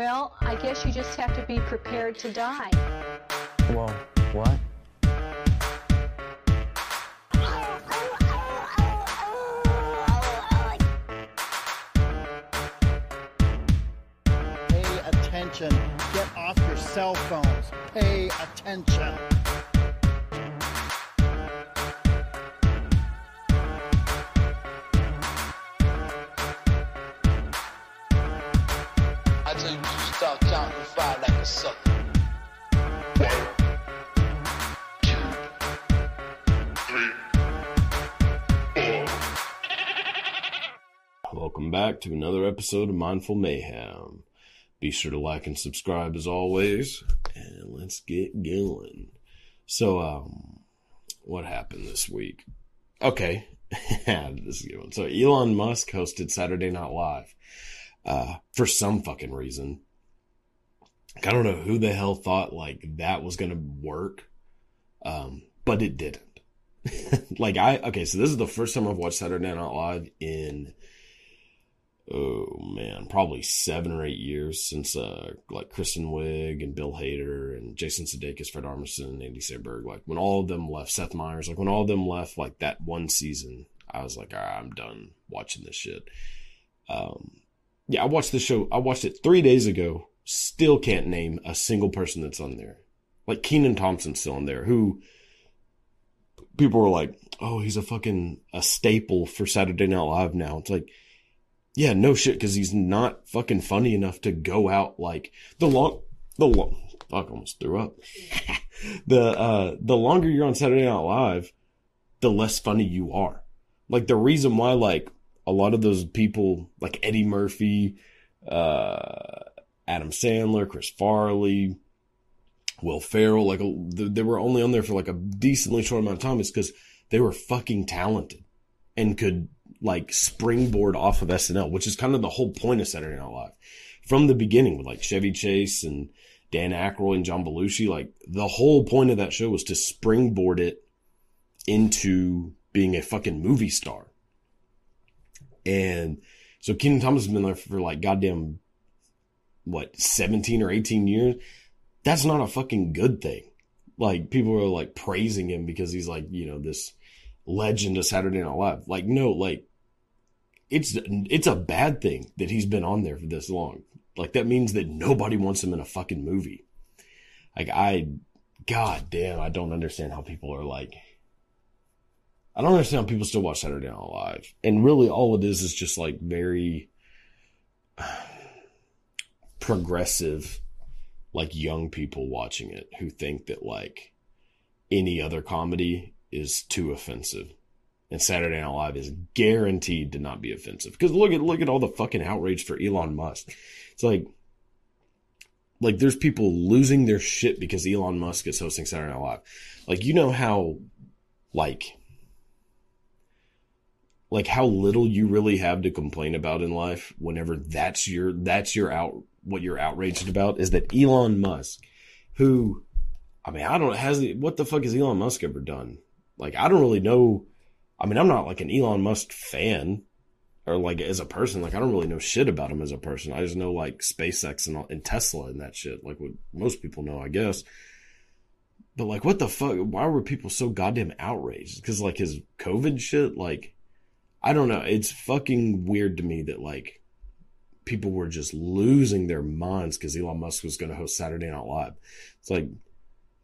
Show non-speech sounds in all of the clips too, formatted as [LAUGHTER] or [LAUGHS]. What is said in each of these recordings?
Well, I guess you just have to be prepared to die. Well, what? Pay attention. Get off your cell phones. Pay attention. Welcome back to another episode of Mindful Mayhem. Be sure to like and subscribe as always, and let's get going. So, um, what happened this week? Okay, [LAUGHS] this is a good one. So, Elon Musk hosted Saturday Night Live uh, for some fucking reason. I don't know who the hell thought like that was gonna work, um, but it didn't. [LAUGHS] like I okay, so this is the first time I've watched Saturday Night Live in oh man, probably seven or eight years since uh like Kristen Wiig and Bill Hader and Jason Sudeikis, Fred Armisen, and Andy Samberg, like when all of them left, Seth Meyers, like when all of them left, like that one season, I was like, all right, I'm done watching this shit. Um, yeah, I watched the show. I watched it three days ago. Still can't name a single person that's on there. Like Kenan Thompson's still on there, who people were like, "Oh, he's a fucking a staple for Saturday Night Live now." It's like, yeah, no shit, because he's not fucking funny enough to go out like the long, the long. Fuck, almost threw up. [LAUGHS] the uh, the longer you're on Saturday Night Live, the less funny you are. Like the reason why, like a lot of those people, like Eddie Murphy, uh, Adam Sandler, Chris Farley, Will Ferrell, like they were only on there for like a decently short amount of time, is because they were fucking talented and could like springboard off of SNL, which is kind of the whole point of Saturday Night Live from the beginning with like Chevy Chase and Dan Aykroyd and John Belushi. Like the whole point of that show was to springboard it into being a fucking movie star. And so Kenan Thomas has been there for like goddamn what 17 or 18 years. That's not a fucking good thing. Like people are like praising him because he's like, you know, this legend of Saturday Night Live. Like, no, like it's it's a bad thing that he's been on there for this long. Like that means that nobody wants him in a fucking movie. Like I, god damn, I don't understand how people are like. I don't understand how people still watch Saturday Night Live, and really all it is is just like very progressive, like young people watching it who think that like any other comedy is too offensive. And Saturday Night Live is guaranteed to not be offensive. Because look at look at all the fucking outrage for Elon Musk. It's like like there's people losing their shit because Elon Musk is hosting Saturday Night Live. Like you know how like like how little you really have to complain about in life whenever that's your that's your out what you're outraged about is that Elon Musk who I mean I don't has what the fuck has Elon Musk ever done? Like I don't really know I mean, I'm not like an Elon Musk fan or like as a person. Like, I don't really know shit about him as a person. I just know like SpaceX and, and Tesla and that shit, like what most people know, I guess. But like, what the fuck? Why were people so goddamn outraged? Because like his COVID shit, like, I don't know. It's fucking weird to me that like people were just losing their minds because Elon Musk was going to host Saturday Night Live. It's like,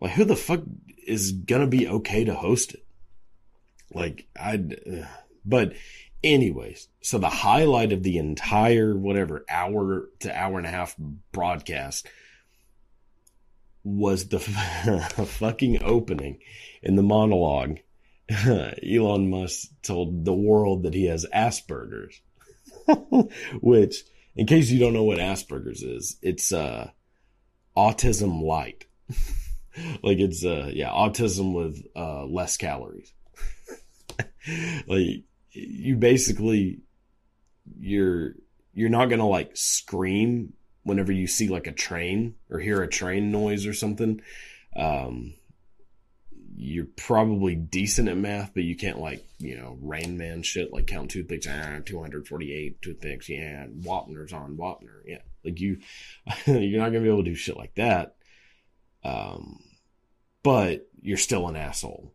like who the fuck is gonna be okay to host it? Like I, but anyways, so the highlight of the entire whatever hour to hour and a half broadcast was the [LAUGHS] fucking opening in the monologue. [LAUGHS] Elon Musk told the world that he has Asperger's, [LAUGHS] which, in case you don't know what Asperger's is, it's uh, autism light. [LAUGHS] like it's uh, yeah, autism with uh, less calories. like you basically you're you're not gonna like scream whenever you see like a train or hear a train noise or something um you're probably decent at math, but you can't like, you know, Rain Man shit, like count toothpicks, ah, 248 toothpicks, yeah, Wapner's on Wapner, yeah. Like you, [LAUGHS] you're not gonna be able to do shit like that. Um, but you're still an asshole.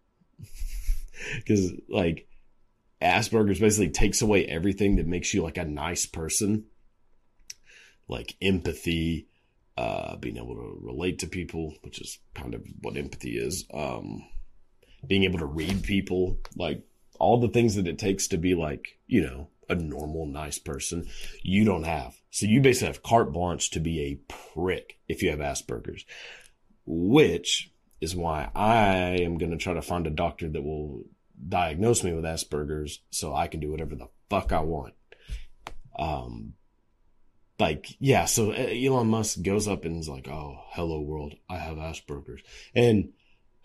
[LAUGHS] Cause like, Asperger's basically takes away everything that makes you like a nice person, like empathy, uh, being able to relate to people, which is kind of what empathy is, um, being able to read people, like all the things that it takes to be like, you know, a normal, nice person, you don't have. So you basically have carte blanche to be a prick if you have Asperger's, which is why I am going to try to find a doctor that will diagnose me with Asperger's so I can do whatever the fuck I want. Um, like, yeah, so uh, Elon Musk goes up and is like, oh, hello world, I have Asperger's. And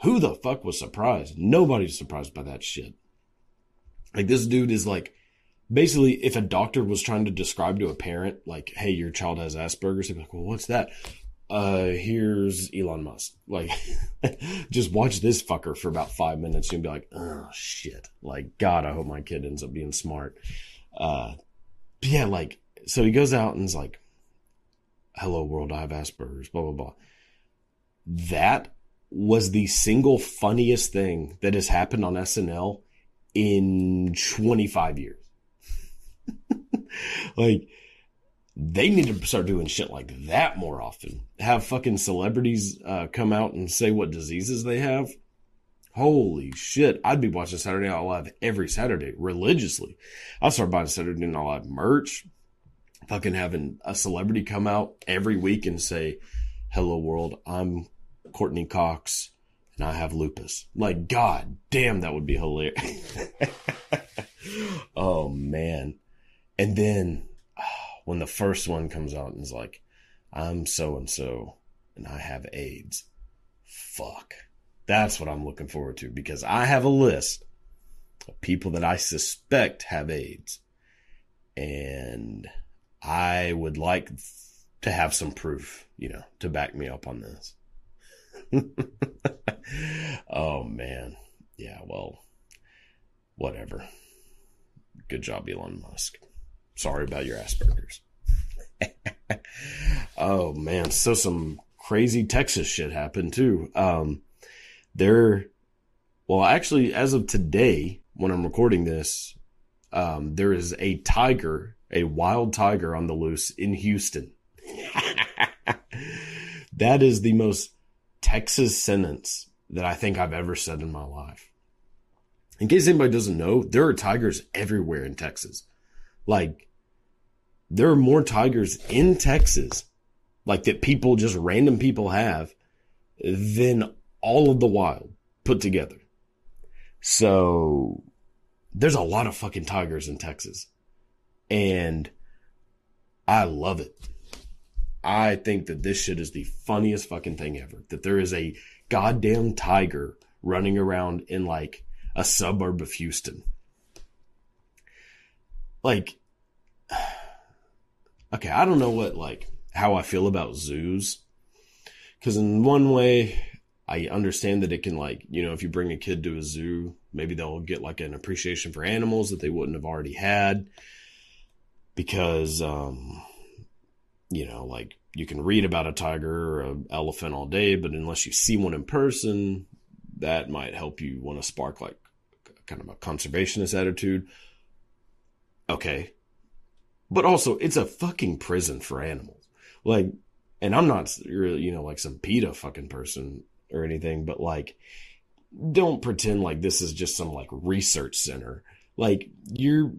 who the fuck was surprised? Nobody's surprised by that shit. Like, this dude is like, basically, if a doctor was trying to describe to a parent, like, hey, your child has Asperger's, they'd be like, well, what's that? Uh, here's Elon Musk. Like, [LAUGHS] just watch this fucker for about five minutes and be like, oh shit. Like, God, I hope my kid ends up being smart. Uh, yeah, like, so he goes out and is like, hello world, I have Asperger's, blah, blah, blah. That was the single funniest thing that has happened on SNL in 25 years. [LAUGHS] like, they need to start doing shit like that more often. Have fucking celebrities uh, come out and say what diseases they have. Holy shit. I'd be watching Saturday Night Live every Saturday religiously. I'll start buying Saturday Night Live merch. Fucking having a celebrity come out every week and say, Hello world, I'm Courteney Cox and I have lupus. Like, god damn, that would be hilarious. [LAUGHS] oh man. And then [SIGHS] when the first one comes out and is like, I'm so and so and I have AIDS. Fuck. That's what I'm looking forward to because I have a list of people that I suspect have AIDS. And I would like to have some proof, you know, to back me up on this. [LAUGHS] oh man. Yeah, well, whatever. Good job, Elon Musk. Sorry about your Asperger's. [LAUGHS] oh man, so some crazy Texas shit happened too. Um, there, well, actually, as of today, when I'm recording this, um, there is a tiger, a wild tiger on the loose in Houston. [LAUGHS] that is the most Texas sentence that I think I've ever said in my life. In case anybody doesn't know, there are tigers everywhere in Texas. Like, there are more tigers in Texas, like that people, just random people have, than all of the wild put together. So, there's a lot of fucking tigers in Texas. And I love it. I think that this shit is the funniest fucking thing ever. That there is a goddamn tiger running around in like a suburb of Houston. Like, [SIGHS] okay, I don't know what, like, how I feel about zoos. Cause in one way, I understand that it can, like, you know, if you bring a kid to a zoo, maybe they'll get like an appreciation for animals that they wouldn't have already had. Because, um, you know, like you can read about a tiger or an elephant all day, but unless you see one in person, that might help you want to spark like kind of a conservationist attitude. Okay. But also, it's a fucking prison for animals. Like, and I'm not you know, like some PETA fucking person or anything, but like, don't pretend like this is just some like research center. Like, you're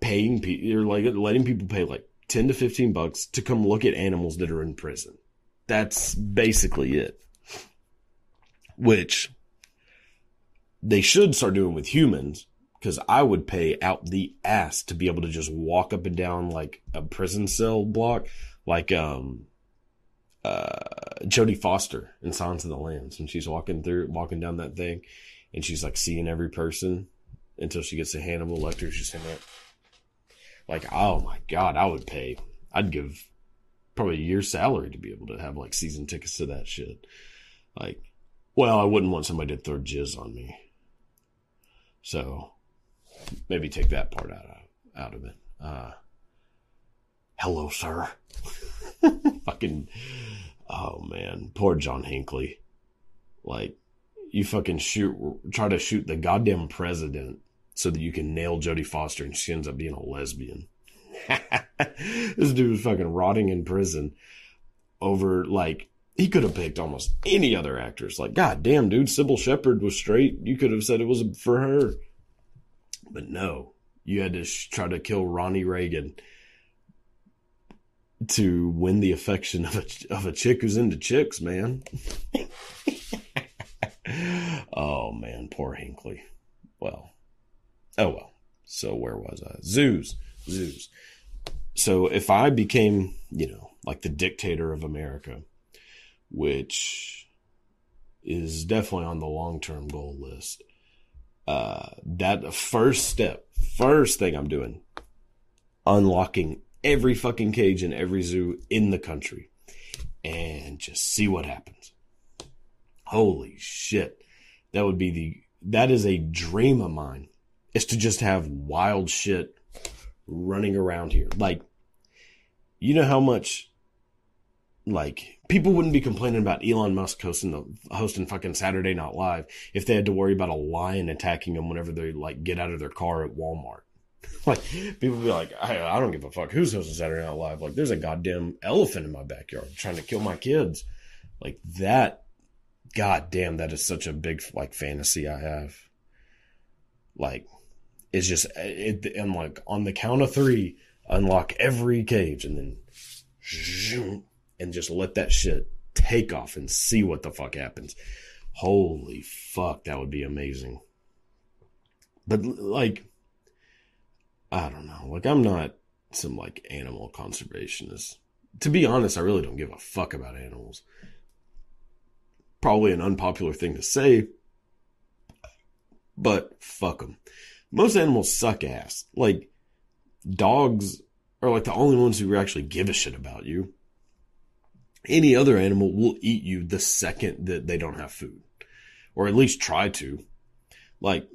paying people, you're like letting people pay like 10 to 15 bucks to come look at animals that are in prison. That's basically it. Which they should start doing with humans because I would pay out the ass to be able to just walk up and down like a prison cell block, like um, uh, Jodie Foster in Silence of the Lambs when she's walking through, walking down that thing, and she's like seeing every person until she gets to Hannibal Lecter. She's saying that, like, oh my god, I would pay. I'd give probably a year's salary to be able to have like season tickets to that shit. Like, Well, I wouldn't want somebody to throw jizz on me. So maybe take that part out of out of it. Uh, hello, sir. [LAUGHS] fucking oh man, poor John Hinckley. Like you fucking shoot, try to shoot the goddamn president so that you can nail Jodie Foster, and she ends up being a lesbian. [LAUGHS] this dude was fucking rotting in prison over like he could have picked almost any other actress. Like, god damn, dude, Cybill Shepherd was straight. You could have said it was for her. But no, you had to sh- try to kill Ronnie Reagan to win the affection of a, of a chick who's into chicks, man. [LAUGHS] oh man, poor Hinckley. Well, oh well. So where was I? Zoos, zoos. So if I became, you know, like the dictator of America, which is definitely on the long term goal list. Uh, that first step, first thing I'm doing, unlocking every fucking cage in every zoo in the country and just see what happens. Holy shit. That would be the, that is a dream of mine is to just have wild shit running around here. Like, you know how much like people wouldn't be complaining about Elon Musk hosting the hosting fucking Saturday Night Live if they had to worry about a lion attacking them whenever they like get out of their car at Walmart. [LAUGHS] like people be like, I, I don't give a fuck who's hosting Saturday Night Live. Like there's a goddamn elephant in my backyard trying to kill my kids. Like that. God damn, that is such a big like fantasy I have. Like it's just it and like on the count of three, unlock every cage and then zoom, and just let that shit take off and see what the fuck happens. Holy fuck, that would be amazing. But like, I don't know. Like, I'm not some like animal conservationist. To be honest, I really don't give a fuck about animals. Probably an unpopular thing to say, but fuck them. Most animals suck ass. Like, dogs are like the only ones who actually give a shit about you. Any other animal will eat you the second that they don't have food. Or at least try to. Like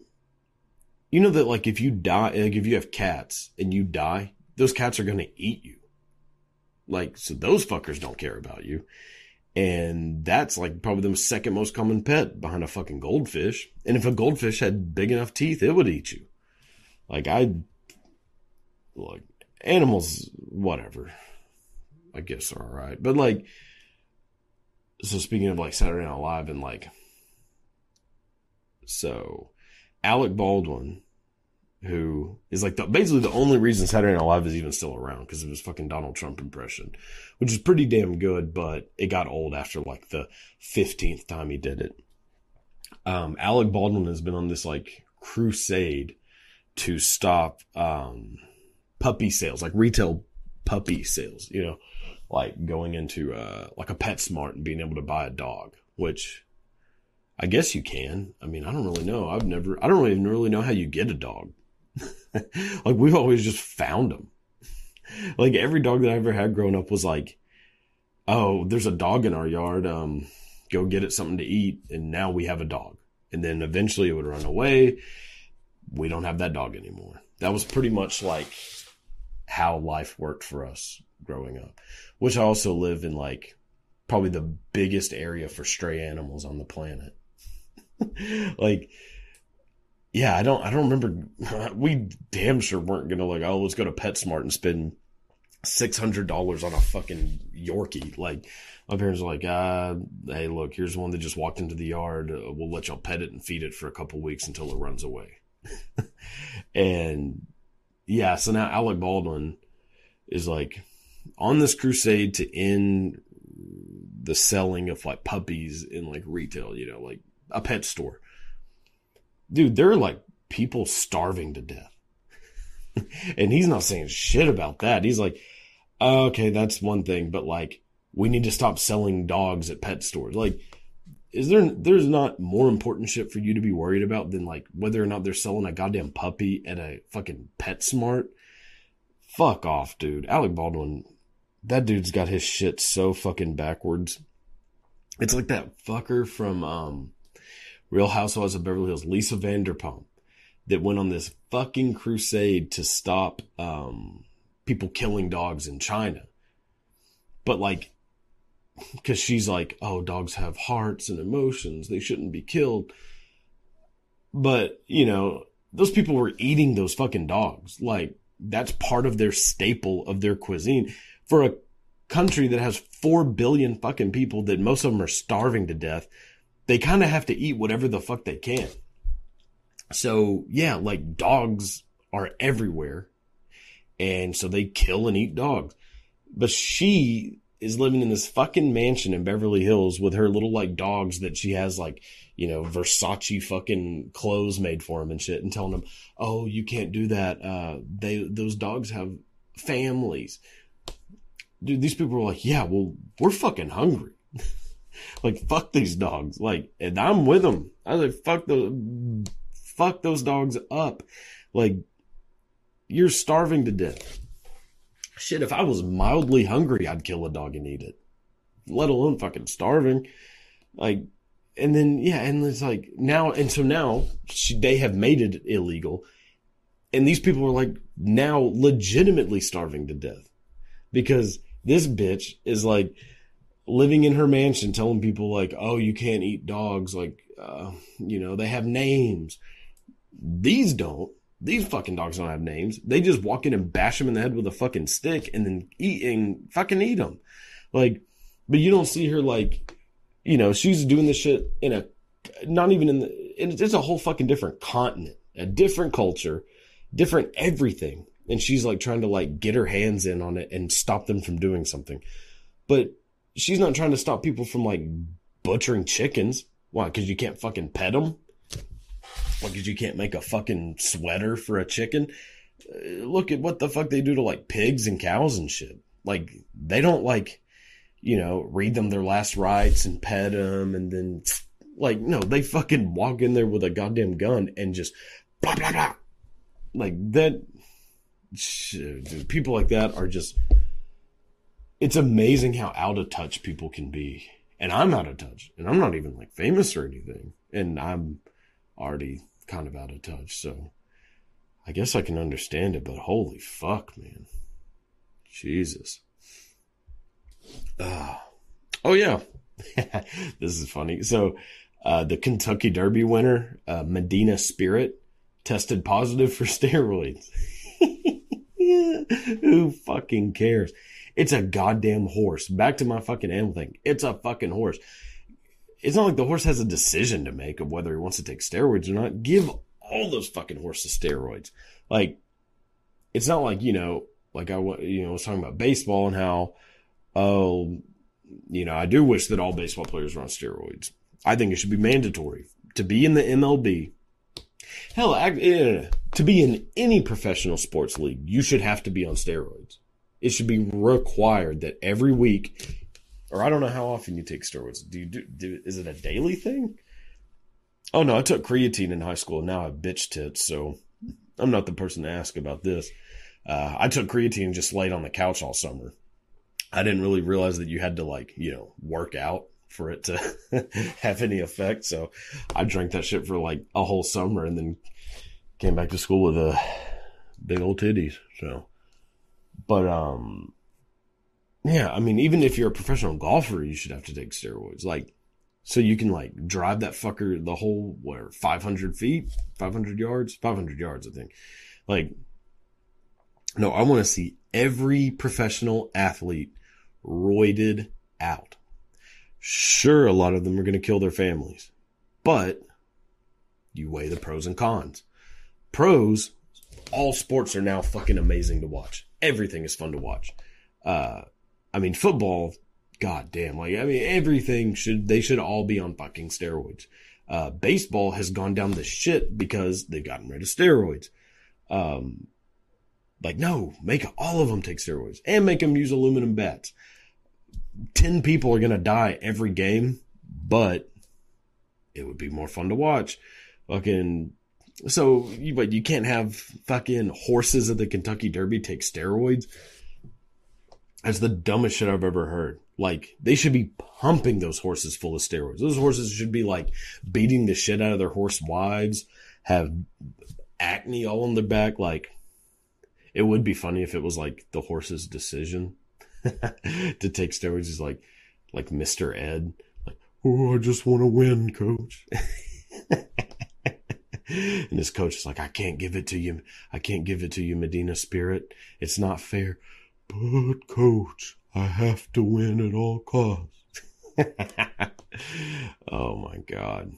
you know that like if you die like if you have cats and you die those cats are to eat you. Like so those fuckers don't care about you. And that's like probably the second most common pet behind a fucking goldfish. And if a goldfish had big enough teeth it would eat you like i like animals whatever I guess are all right. But like, so speaking of like Saturday Night Live and like, so Alec Baldwin, who is like the, basically the only reason Saturday Night Live is even still around because of his fucking Donald Trump impression, which is pretty damn good, but it got old after like the 15th time he did it. Um, Alec Baldwin has been on this like crusade to stop, um, puppy sales, like retail puppy sales, you know, like going into uh like a PetSmart and being able to buy a dog, which I guess you can. I mean, I don't really know. I've never, I don't even really know how you get a dog. [LAUGHS] like we've always just found them. [LAUGHS] like every dog that I ever had growing up was like, oh, there's a dog in our yard. Um, go get it something to eat. And now we have a dog. And then eventually it would run away. We don't have that dog anymore. That was pretty much like how life worked for us growing up, which I also live in like probably the biggest area for stray animals on the planet. [LAUGHS] like, yeah, I don't, I don't remember. [LAUGHS] We damn sure weren't gonna like, oh, let's go to PetSmart and spend six hundred dollars on a fucking Yorkie. Like, my parents were like, ah, hey, look, here's one that just walked into the yard. Uh, we'll let y'all pet it and feed it for a couple weeks until it runs away. [LAUGHS] and yeah, so now Alec Baldwin is like, on this crusade to end the selling of like puppies in like retail, you know, like a pet store. Dude, there are like people starving to death. [LAUGHS] and he's not saying shit about that. He's like, oh, okay, that's one thing, but like, we need to stop selling dogs at pet stores. Like, is there, there's not more important shit for you to be worried about than like whether or not they're selling a goddamn puppy at a fucking PetSmart? Fuck off, dude. Alec Baldwin that dude's got his shit so fucking backwards. It's like that fucker from um, Real Housewives of Beverly Hills, Lisa Vanderpump, that went on this fucking crusade to stop um, people killing dogs in China. But like, [LAUGHS] because she's like, oh, dogs have hearts and emotions, they shouldn't be killed. But, you know, those people were eating those fucking dogs. Like, that's part of their staple of their cuisine. For a country that has 4 billion fucking people that most of them are starving to death, they kind of have to eat whatever the fuck they can. So, yeah, like dogs are everywhere. And so they kill and eat dogs. But she is living in this fucking mansion in Beverly Hills with her little like dogs that she has like, you know, Versace fucking clothes made for them and shit and telling them, "Oh, you can't do that. Uh they those dogs have families." Dude, these people are like, "Yeah, well, we're fucking hungry." [LAUGHS] like fuck these dogs. Like, and I'm with them. I was like, "Fuck the fuck those dogs up." Like you're starving to death. Shit, if I was mildly hungry, I'd kill a dog and eat it. Let alone fucking starving. Like, and then, yeah, and it's like now, and so now she, they have made it illegal. And these people are like now legitimately starving to death because this bitch is like living in her mansion telling people like, oh, you can't eat dogs. Like, uh, you know, they have names. These don't. These fucking dogs don't have names. They just walk in and bash them in the head with a fucking stick and then eat and fucking eat them. Like, but you don't see her like, you know, she's doing this shit in a, not even in the, it's a whole fucking different continent, a different culture, different everything. And she's like trying to like get her hands in on it and stop them from doing something. But she's not trying to stop people from like butchering chickens. Why? Cause you can't fucking pet them? Because you can't make a fucking sweater for a chicken. Uh, look at what the fuck they do to like pigs and cows and shit. Like they don't like, you know, read them their last rites and pet them and then like no, they fucking walk in there with a goddamn gun and just blah blah blah. Like that. Shit, people like that are just. It's amazing how out of touch people can be, and I'm out of touch, and I'm not even like famous or anything, and I'm already kind of out of touch. So I guess I can understand it, but holy fuck, man. Jesus. Uh, oh, yeah. [LAUGHS] this is funny. So, uh, the Kentucky Derby winner, uh, Medina Spirit, tested positive for [LAUGHS] steroids. [LAUGHS] Who fucking cares? It's a goddamn horse. Back to my fucking animal thing. It's a fucking horse it's not like the horse has a decision to make of whether he wants to take steroids or not. Give all those fucking horses steroids. Like, it's not like, you know, like I, you know, was talking about baseball and how, oh, you know, I do wish that all baseball players were on steroids. I think it should be mandatory to be in the MLB. Hell, I, eh, to be in any professional sports league, you should have to be on steroids. It should be required that every week or I don't know how often you take steroids. Do you do, do is it a daily thing? Oh no, I took creatine in high school and now I have bitch tits, so I'm not the person to ask about this. Uh, I took creatine and just laid on the couch all summer. I didn't really realize that you had to like, you know, work out for it to [LAUGHS] have any effect. So I drank that shit for like a whole summer and then came back to school with a big old titties. So, but, um, yeah, I mean, even if you're a professional golfer, you should have to take steroids. Like, so you can like drive that fucker the whole where 500 feet, 500 yards, 500 yards, I think. Like, no, I want to see every professional athlete roided out. Sure, a lot of them are going to kill their families, but you weigh the pros and cons. Pros, all sports are now fucking amazing to watch. Everything is fun to watch. Uh, I mean, football, god damn, like, I mean, everything should, they should all be on fucking steroids. Uh, baseball has gone down the shit because they've gotten rid of steroids. Um, like, no, make all of them take steroids and make them use aluminum bats. 10 people are to die every game, but it would be more fun to watch. Fucking, so, but you can't have fucking horses at the Kentucky Derby take steroids That's the dumbest shit I've ever heard. Like, they should be pumping those horses full of steroids. Those horses should be like beating the shit out of their horse wives, have acne all on their back. Like, it would be funny if it was like the horse's decision [LAUGHS] to take steroids is like, like Mr. Ed. Like, oh, I just want to win, coach. [LAUGHS] and his coach is like, I can't give it to you. I can't give it to you, Medina Spirit. It's not fair. But coach, I have to win at all costs. [LAUGHS] oh my god.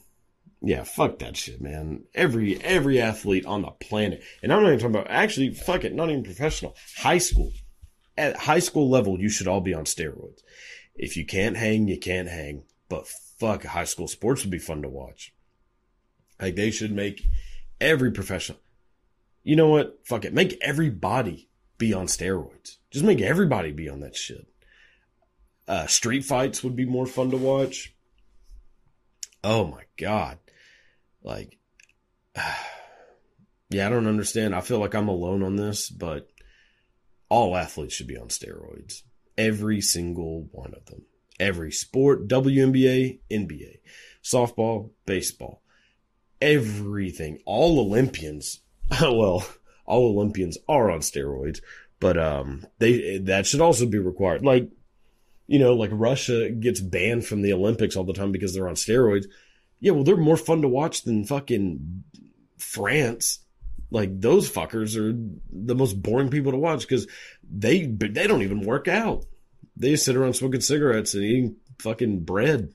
Yeah, fuck that shit, man. Every every athlete on the planet, and I'm not even talking about actually, fuck it, not even professional, high school. At high school level, you should all be on steroids. If you can't hang, you can't hang. But fuck, high school sports would be fun to watch. Like they should make every professional. You know what? Fuck it. Make everybody be on steroids. Just make everybody be on that shit. Uh, street fights would be more fun to watch. Oh my god. Like, [SIGHS] yeah, I don't understand. I feel like I'm alone on this, but all athletes should be on steroids. Every single one of them. Every sport, WNBA, NBA, softball, baseball, everything. All Olympians, [LAUGHS] well, all Olympians are on steroids, but um, they that should also be required. Like, you know, like Russia gets banned from the Olympics all the time because they're on steroids. Yeah, well, they're more fun to watch than fucking France. Like those fuckers are the most boring people to watch because they they don't even work out. They just sit around smoking cigarettes and eating fucking bread.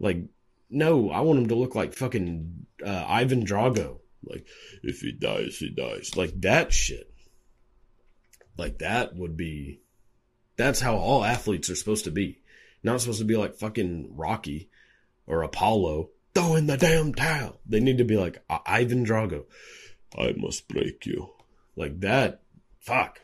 Like, no, I want them to look like fucking uh, Ivan Drago. Like, if he dies, he dies. Like that shit. Like that would be. That's how all athletes are supposed to be. Not supposed to be like fucking Rocky or Apollo throwing the damn towel. They need to be like Ivan Drago. I must break you. Like that. Fuck.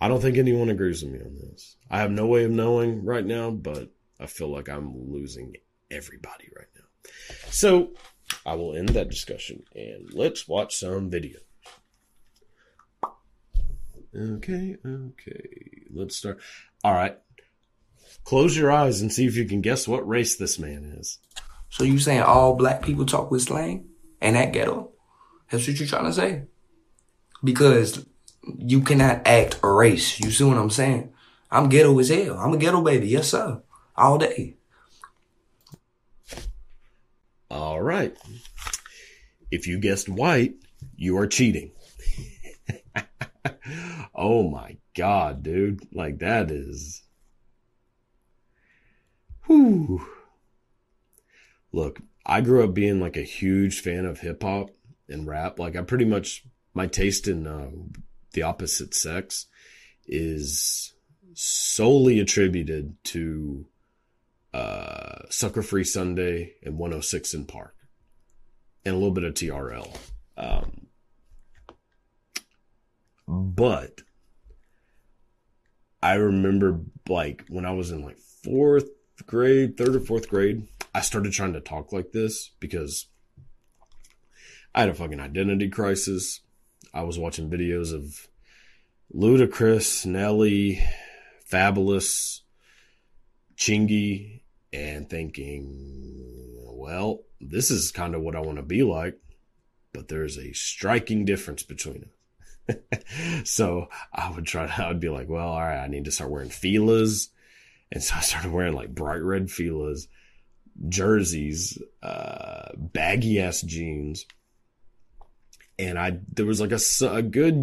I don't think anyone agrees with me on this. I have no way of knowing right now, but I feel like I'm losing everybody right now. So I will end that discussion and let's watch some video. Okay, okay. Let's start. All right. Close your eyes and see if you can guess what race this man is. So you saying all black people talk with slang and that ghetto? That's what you're trying to say? Because you cannot act a race. You see what I'm saying? I'm ghetto as hell. I'm a ghetto baby. Yes, sir. All day. All right. If you guessed white, you are cheating. Oh my god, dude. Like that is Whew. Look, I grew up being like a huge fan of hip hop and rap. Like I pretty much my taste in uh, the opposite sex is solely attributed to uh, Sucker Free Sunday and 106 in Park and a little bit of TRL. Um, but I remember like when I was in like fourth grade, third or fourth grade, I started trying to talk like this because I had a fucking identity crisis. I was watching videos of Ludacris, Nelly, Fabolous, Chingy, and thinking, well, this is kind of what I want to be like, but there's a striking difference between it. [LAUGHS] so I would try to, I would be like, well, all right, I need to start wearing Fila's. And so I started wearing like bright red Fila's, jerseys, uh, baggy ass jeans. And I, there was like a, a good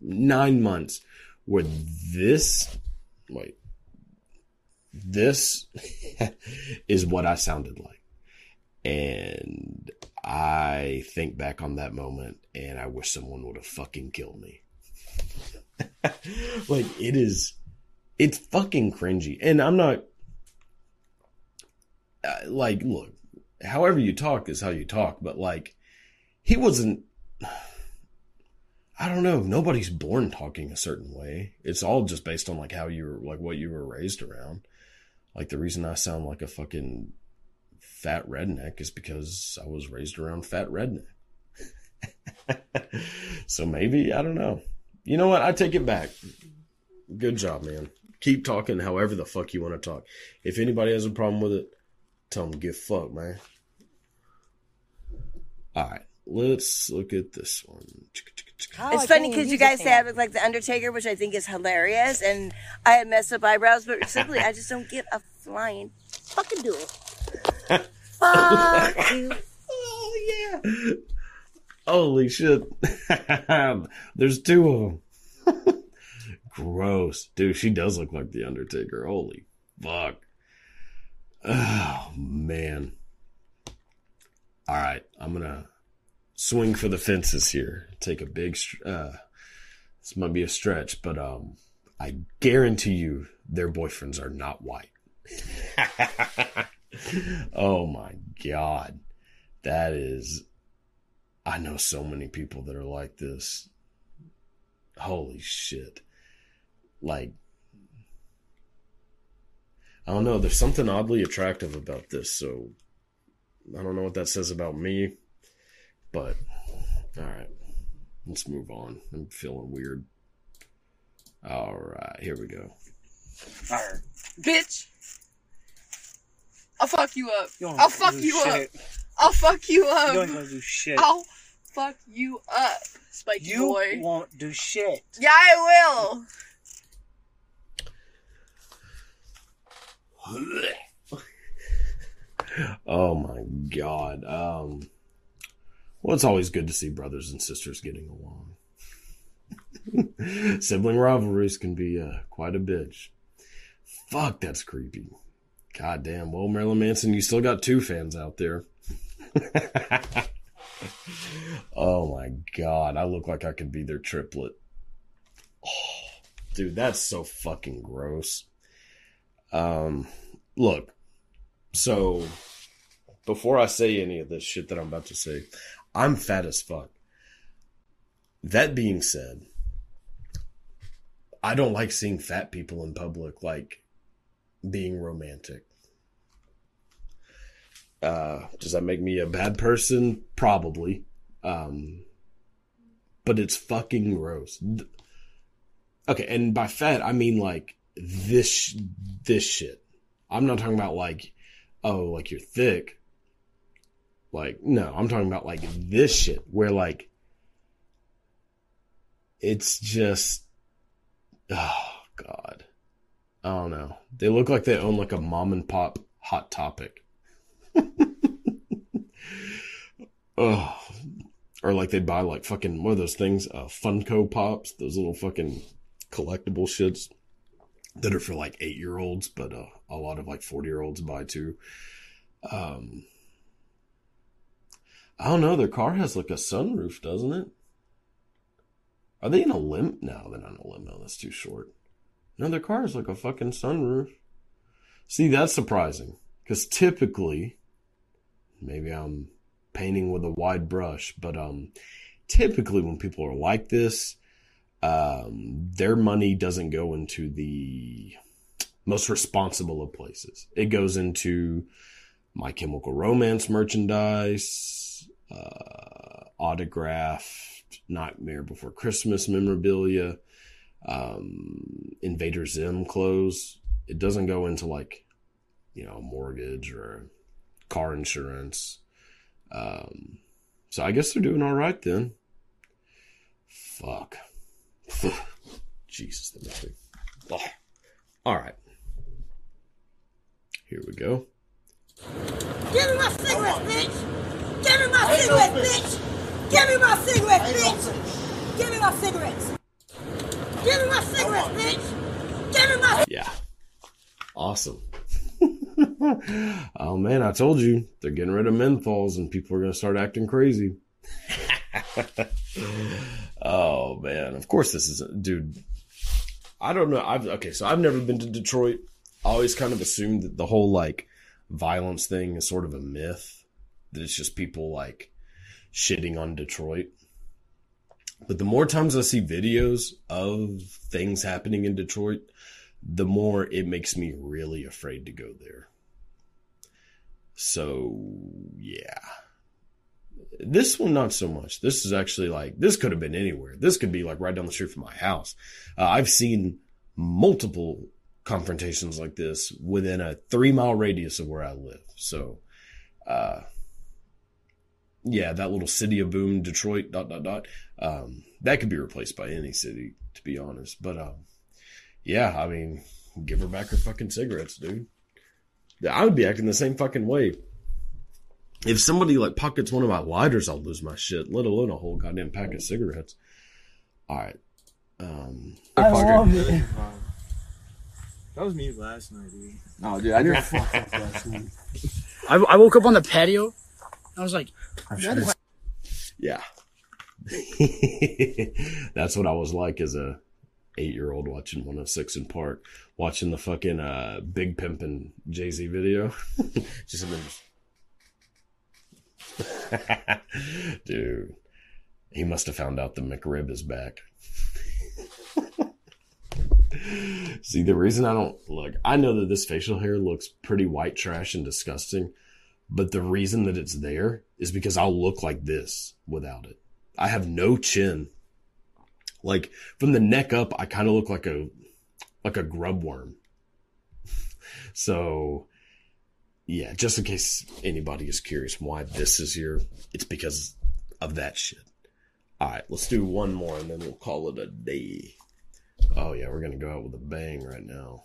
nine months where this, wait, this [LAUGHS] is what I sounded like. And I think back on that moment and I wish someone would have fucking killed me. [LAUGHS] like it is, it's fucking cringy. And I'm not, like, look, however you talk is how you talk, but like, he wasn't, I don't know. Nobody's born talking a certain way. It's all just based on like how you were, like what you were raised around. Like the reason I sound like a fucking fat redneck is because I was raised around fat redneck. [LAUGHS] so maybe, I don't know. You know what? I take it back. Good job, man. Keep talking however the fuck you want to talk. If anybody has a problem with it, tell them to get fucked, man. All right, let's look at this one. It's funny because you guys say I look like the Undertaker, which I think is hilarious, and I have messed up eyebrows, but simply I just don't get a flying fucking duel. Fuck you. Oh yeah. Holy shit. [LAUGHS] There's two of them. [LAUGHS] Gross. Dude, she does look like the Undertaker. Holy fuck. Oh man. All right, I'm going to swing for the fences here. Take a big uh this might be a stretch, but um I guarantee you their boyfriends are not white. [LAUGHS] [LAUGHS] oh my god. That is I know so many people that are like this. Holy shit. Like I don't know, there's something oddly attractive about this, so I don't know what that says about me, but all right. Let's move on. I'm feeling weird. All right, here we go. Alright. Bitch! I'll fuck you up. You I'll fuck do you up. I'll fuck you up. You ain't gonna do shit. I'll fuck you up, spiky You boy. won't do shit. Yeah, I will. [LAUGHS] Oh my god. Um well it's always good to see brothers and sisters getting along. [LAUGHS] Sibling rivalries can be uh, quite a bitch. Fuck, that's creepy. God damn. Well, Marilyn Manson, you still got two fans out there. [LAUGHS] oh my god, I look like I could be their triplet. Oh, dude, that's so fucking gross. Um, look, so before I say any of this shit that I'm about to say, I'm fat as fuck. That being said, I don't like seeing fat people in public like being romantic. Uh, does that make me a bad person? Probably. Um, but it's fucking gross. Okay, and by fat I mean like this this shit. I'm not talking about like oh like you're thick. Like no, I'm talking about like this shit where like it's just oh god. I don't know. They look like they own like a mom and pop hot topic. [LAUGHS] oh, or like they'd buy like fucking one of those things? Uh, Funko Pops, those little fucking collectible shits that are for like eight year olds, but uh, a lot of like forty year olds buy too. Um, I don't know. Their car has like a sunroof, doesn't it? Are they in a limp? No, they're not in a limo. That's too short. No, their car is like a fucking sunroof. See, that's surprising because typically, maybe I'm painting with a wide brush, but um, typically when people are like this, um, their money doesn't go into the most responsible of places. It goes into My Chemical Romance merchandise, uh, autographed Nightmare Before Christmas memorabilia, um, Invader Zim clothes. It doesn't go into like, you know, a mortgage or car insurance. Um, so I guess they're doing all right then. Fuck. [LAUGHS] Jesus, that makes me. Oh. All right. Here we go. Give me my cigarette, bitch! Give me my cigarettes, bitch! Give me my cigarettes, bitch! Give me my cigarettes! Give me my cigarettes, bitch! Give me my Yeah. Awesome. [LAUGHS] oh man, I told you they're getting rid of menthols and people are going to start acting crazy. [LAUGHS] oh man, of course this is dude. I don't know. I've okay, so I've never been to Detroit. I always kind of assumed that the whole like violence thing is sort of a myth. That it's just people like shitting on Detroit. But the more times I see videos of things happening in Detroit, the more it makes me really afraid to go there. So, yeah. This one, not so much. This is actually like, this could have been anywhere. This could be like right down the street from my house. Uh, I've seen multiple confrontations like this within a three mile radius of where I live. So, uh, yeah, that little city of boom, Detroit, dot, dot, dot. Um, that could be replaced by any city, to be honest. But, um, yeah, I mean, give her back her fucking cigarettes, dude. I would be acting the same fucking way. If somebody like pockets one of my lighters, I'll lose my shit, let alone a whole goddamn pack of cigarettes. All right. Um, I love it. That was me last night, dude. No, dude, I did [LAUGHS] fucked up last night. I, I woke up on the patio. I was like, I'm "What sure the- yeah. [LAUGHS] That's what I was like as a eight year old watching 106 & Park, watching the fucking uh, Big Pimpin' Jay Z video. [LAUGHS] just just- [LAUGHS] Dude, he must have found out the McRib is back. [LAUGHS] See, the reason I don't look, I know that this facial hair looks pretty white trash and disgusting, but the reason that it's there is because I'll look like this without it. I have no chin. Like from the neck up, I kind of look like a like a grub worm. [LAUGHS] so yeah, just in case anybody is curious why this is here, it's because of that shit. All right, let's do one more and then we'll call it a day. Oh yeah, we're gonna go out with a bang right now.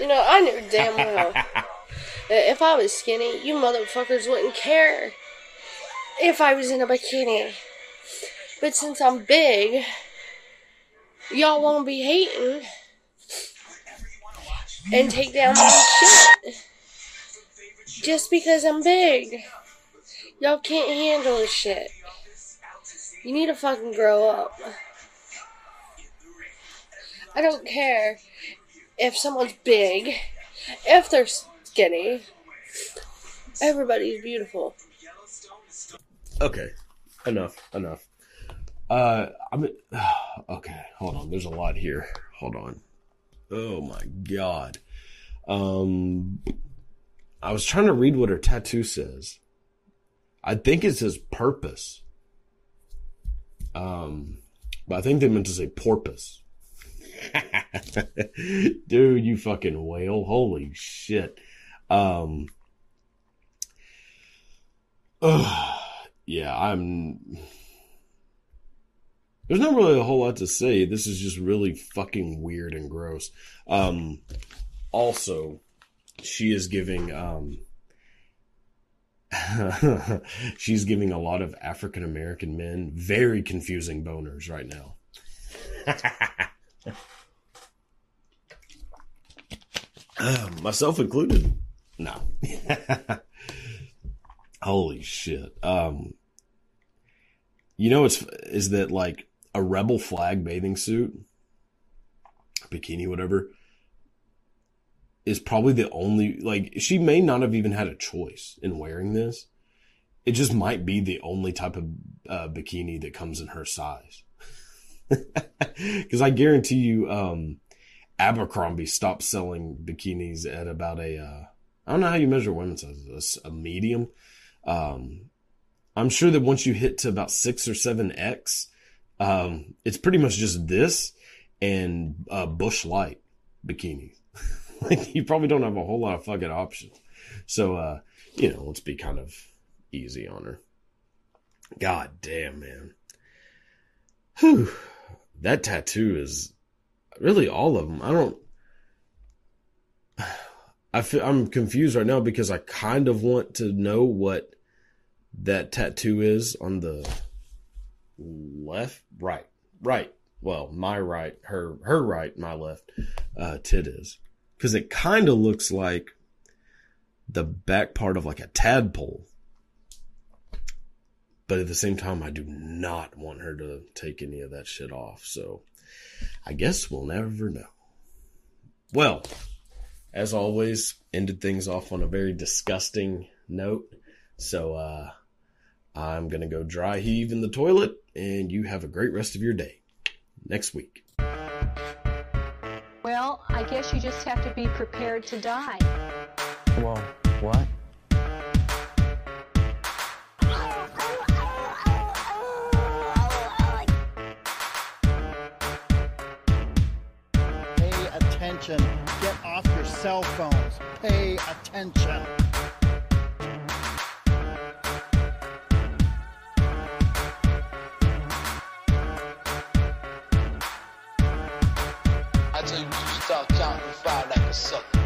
You know, I knew damn well [LAUGHS] that if I was skinny, you motherfuckers wouldn't care if I was in a bikini. But since I'm big, y'all won't be hating and take down my shit just because I'm big. Y'all can't handle this shit. You need to fucking grow up. I don't care if someone's big, if they're skinny. Everybody's beautiful. Okay, enough, enough. Uh, I'm [SIGHS] okay. Hold on. There's a lot here. Hold on. Oh my god. Um, I was trying to read what her tattoo says. I think it says purpose. Um, but I think they meant to say porpoise. [LAUGHS] Dude, you fucking whale. Holy shit. Um, [SIGHS] yeah, I'm. There's not really a whole lot to say. This is just really fucking weird and gross. Um, also, she is giving, um, [LAUGHS] she's giving a lot of African American men very confusing boners right now. Uh, [LAUGHS] myself included. No. [LAUGHS] Holy shit. Um, you know, it's, is that like a rebel flag bathing suit, bikini, whatever, is probably the only, like, she may not have even had a choice in wearing this. It just might be the only type of uh, bikini that comes in her size. [LAUGHS] Cause I guarantee you, um, Abercrombie stopped selling bikinis at about a, uh, I don't know how you measure women's sizes, a, a medium. Um, I'm sure that once you hit to about six or seven X, um, it's pretty much just this and uh, Busch Light bikinis. [LAUGHS] like you probably don't have a whole lot of fucking options. So, uh, you know, let's be kind of easy on her. God damn, man. Whew. That tattoo is really all of them. I don't. I feel I'm confused right now because I kind of want to know what that tattoo is on the left, right, right. Well, my right, her, her right, my left, uh, tit is. Cause it kind of looks like the back part of like a tadpole. But at the same time, I do not want her to take any of that shit off. So I guess we'll never know. Well, as always, ended things off on a very disgusting note. So, uh, I'm going to go dry heave in the toilet and you have a great rest of your day. Next week. Well, I guess you just have to be prepared to die. Well, what? Pay attention. Get off your cell phones. Pay attention. Should to five like a sucker.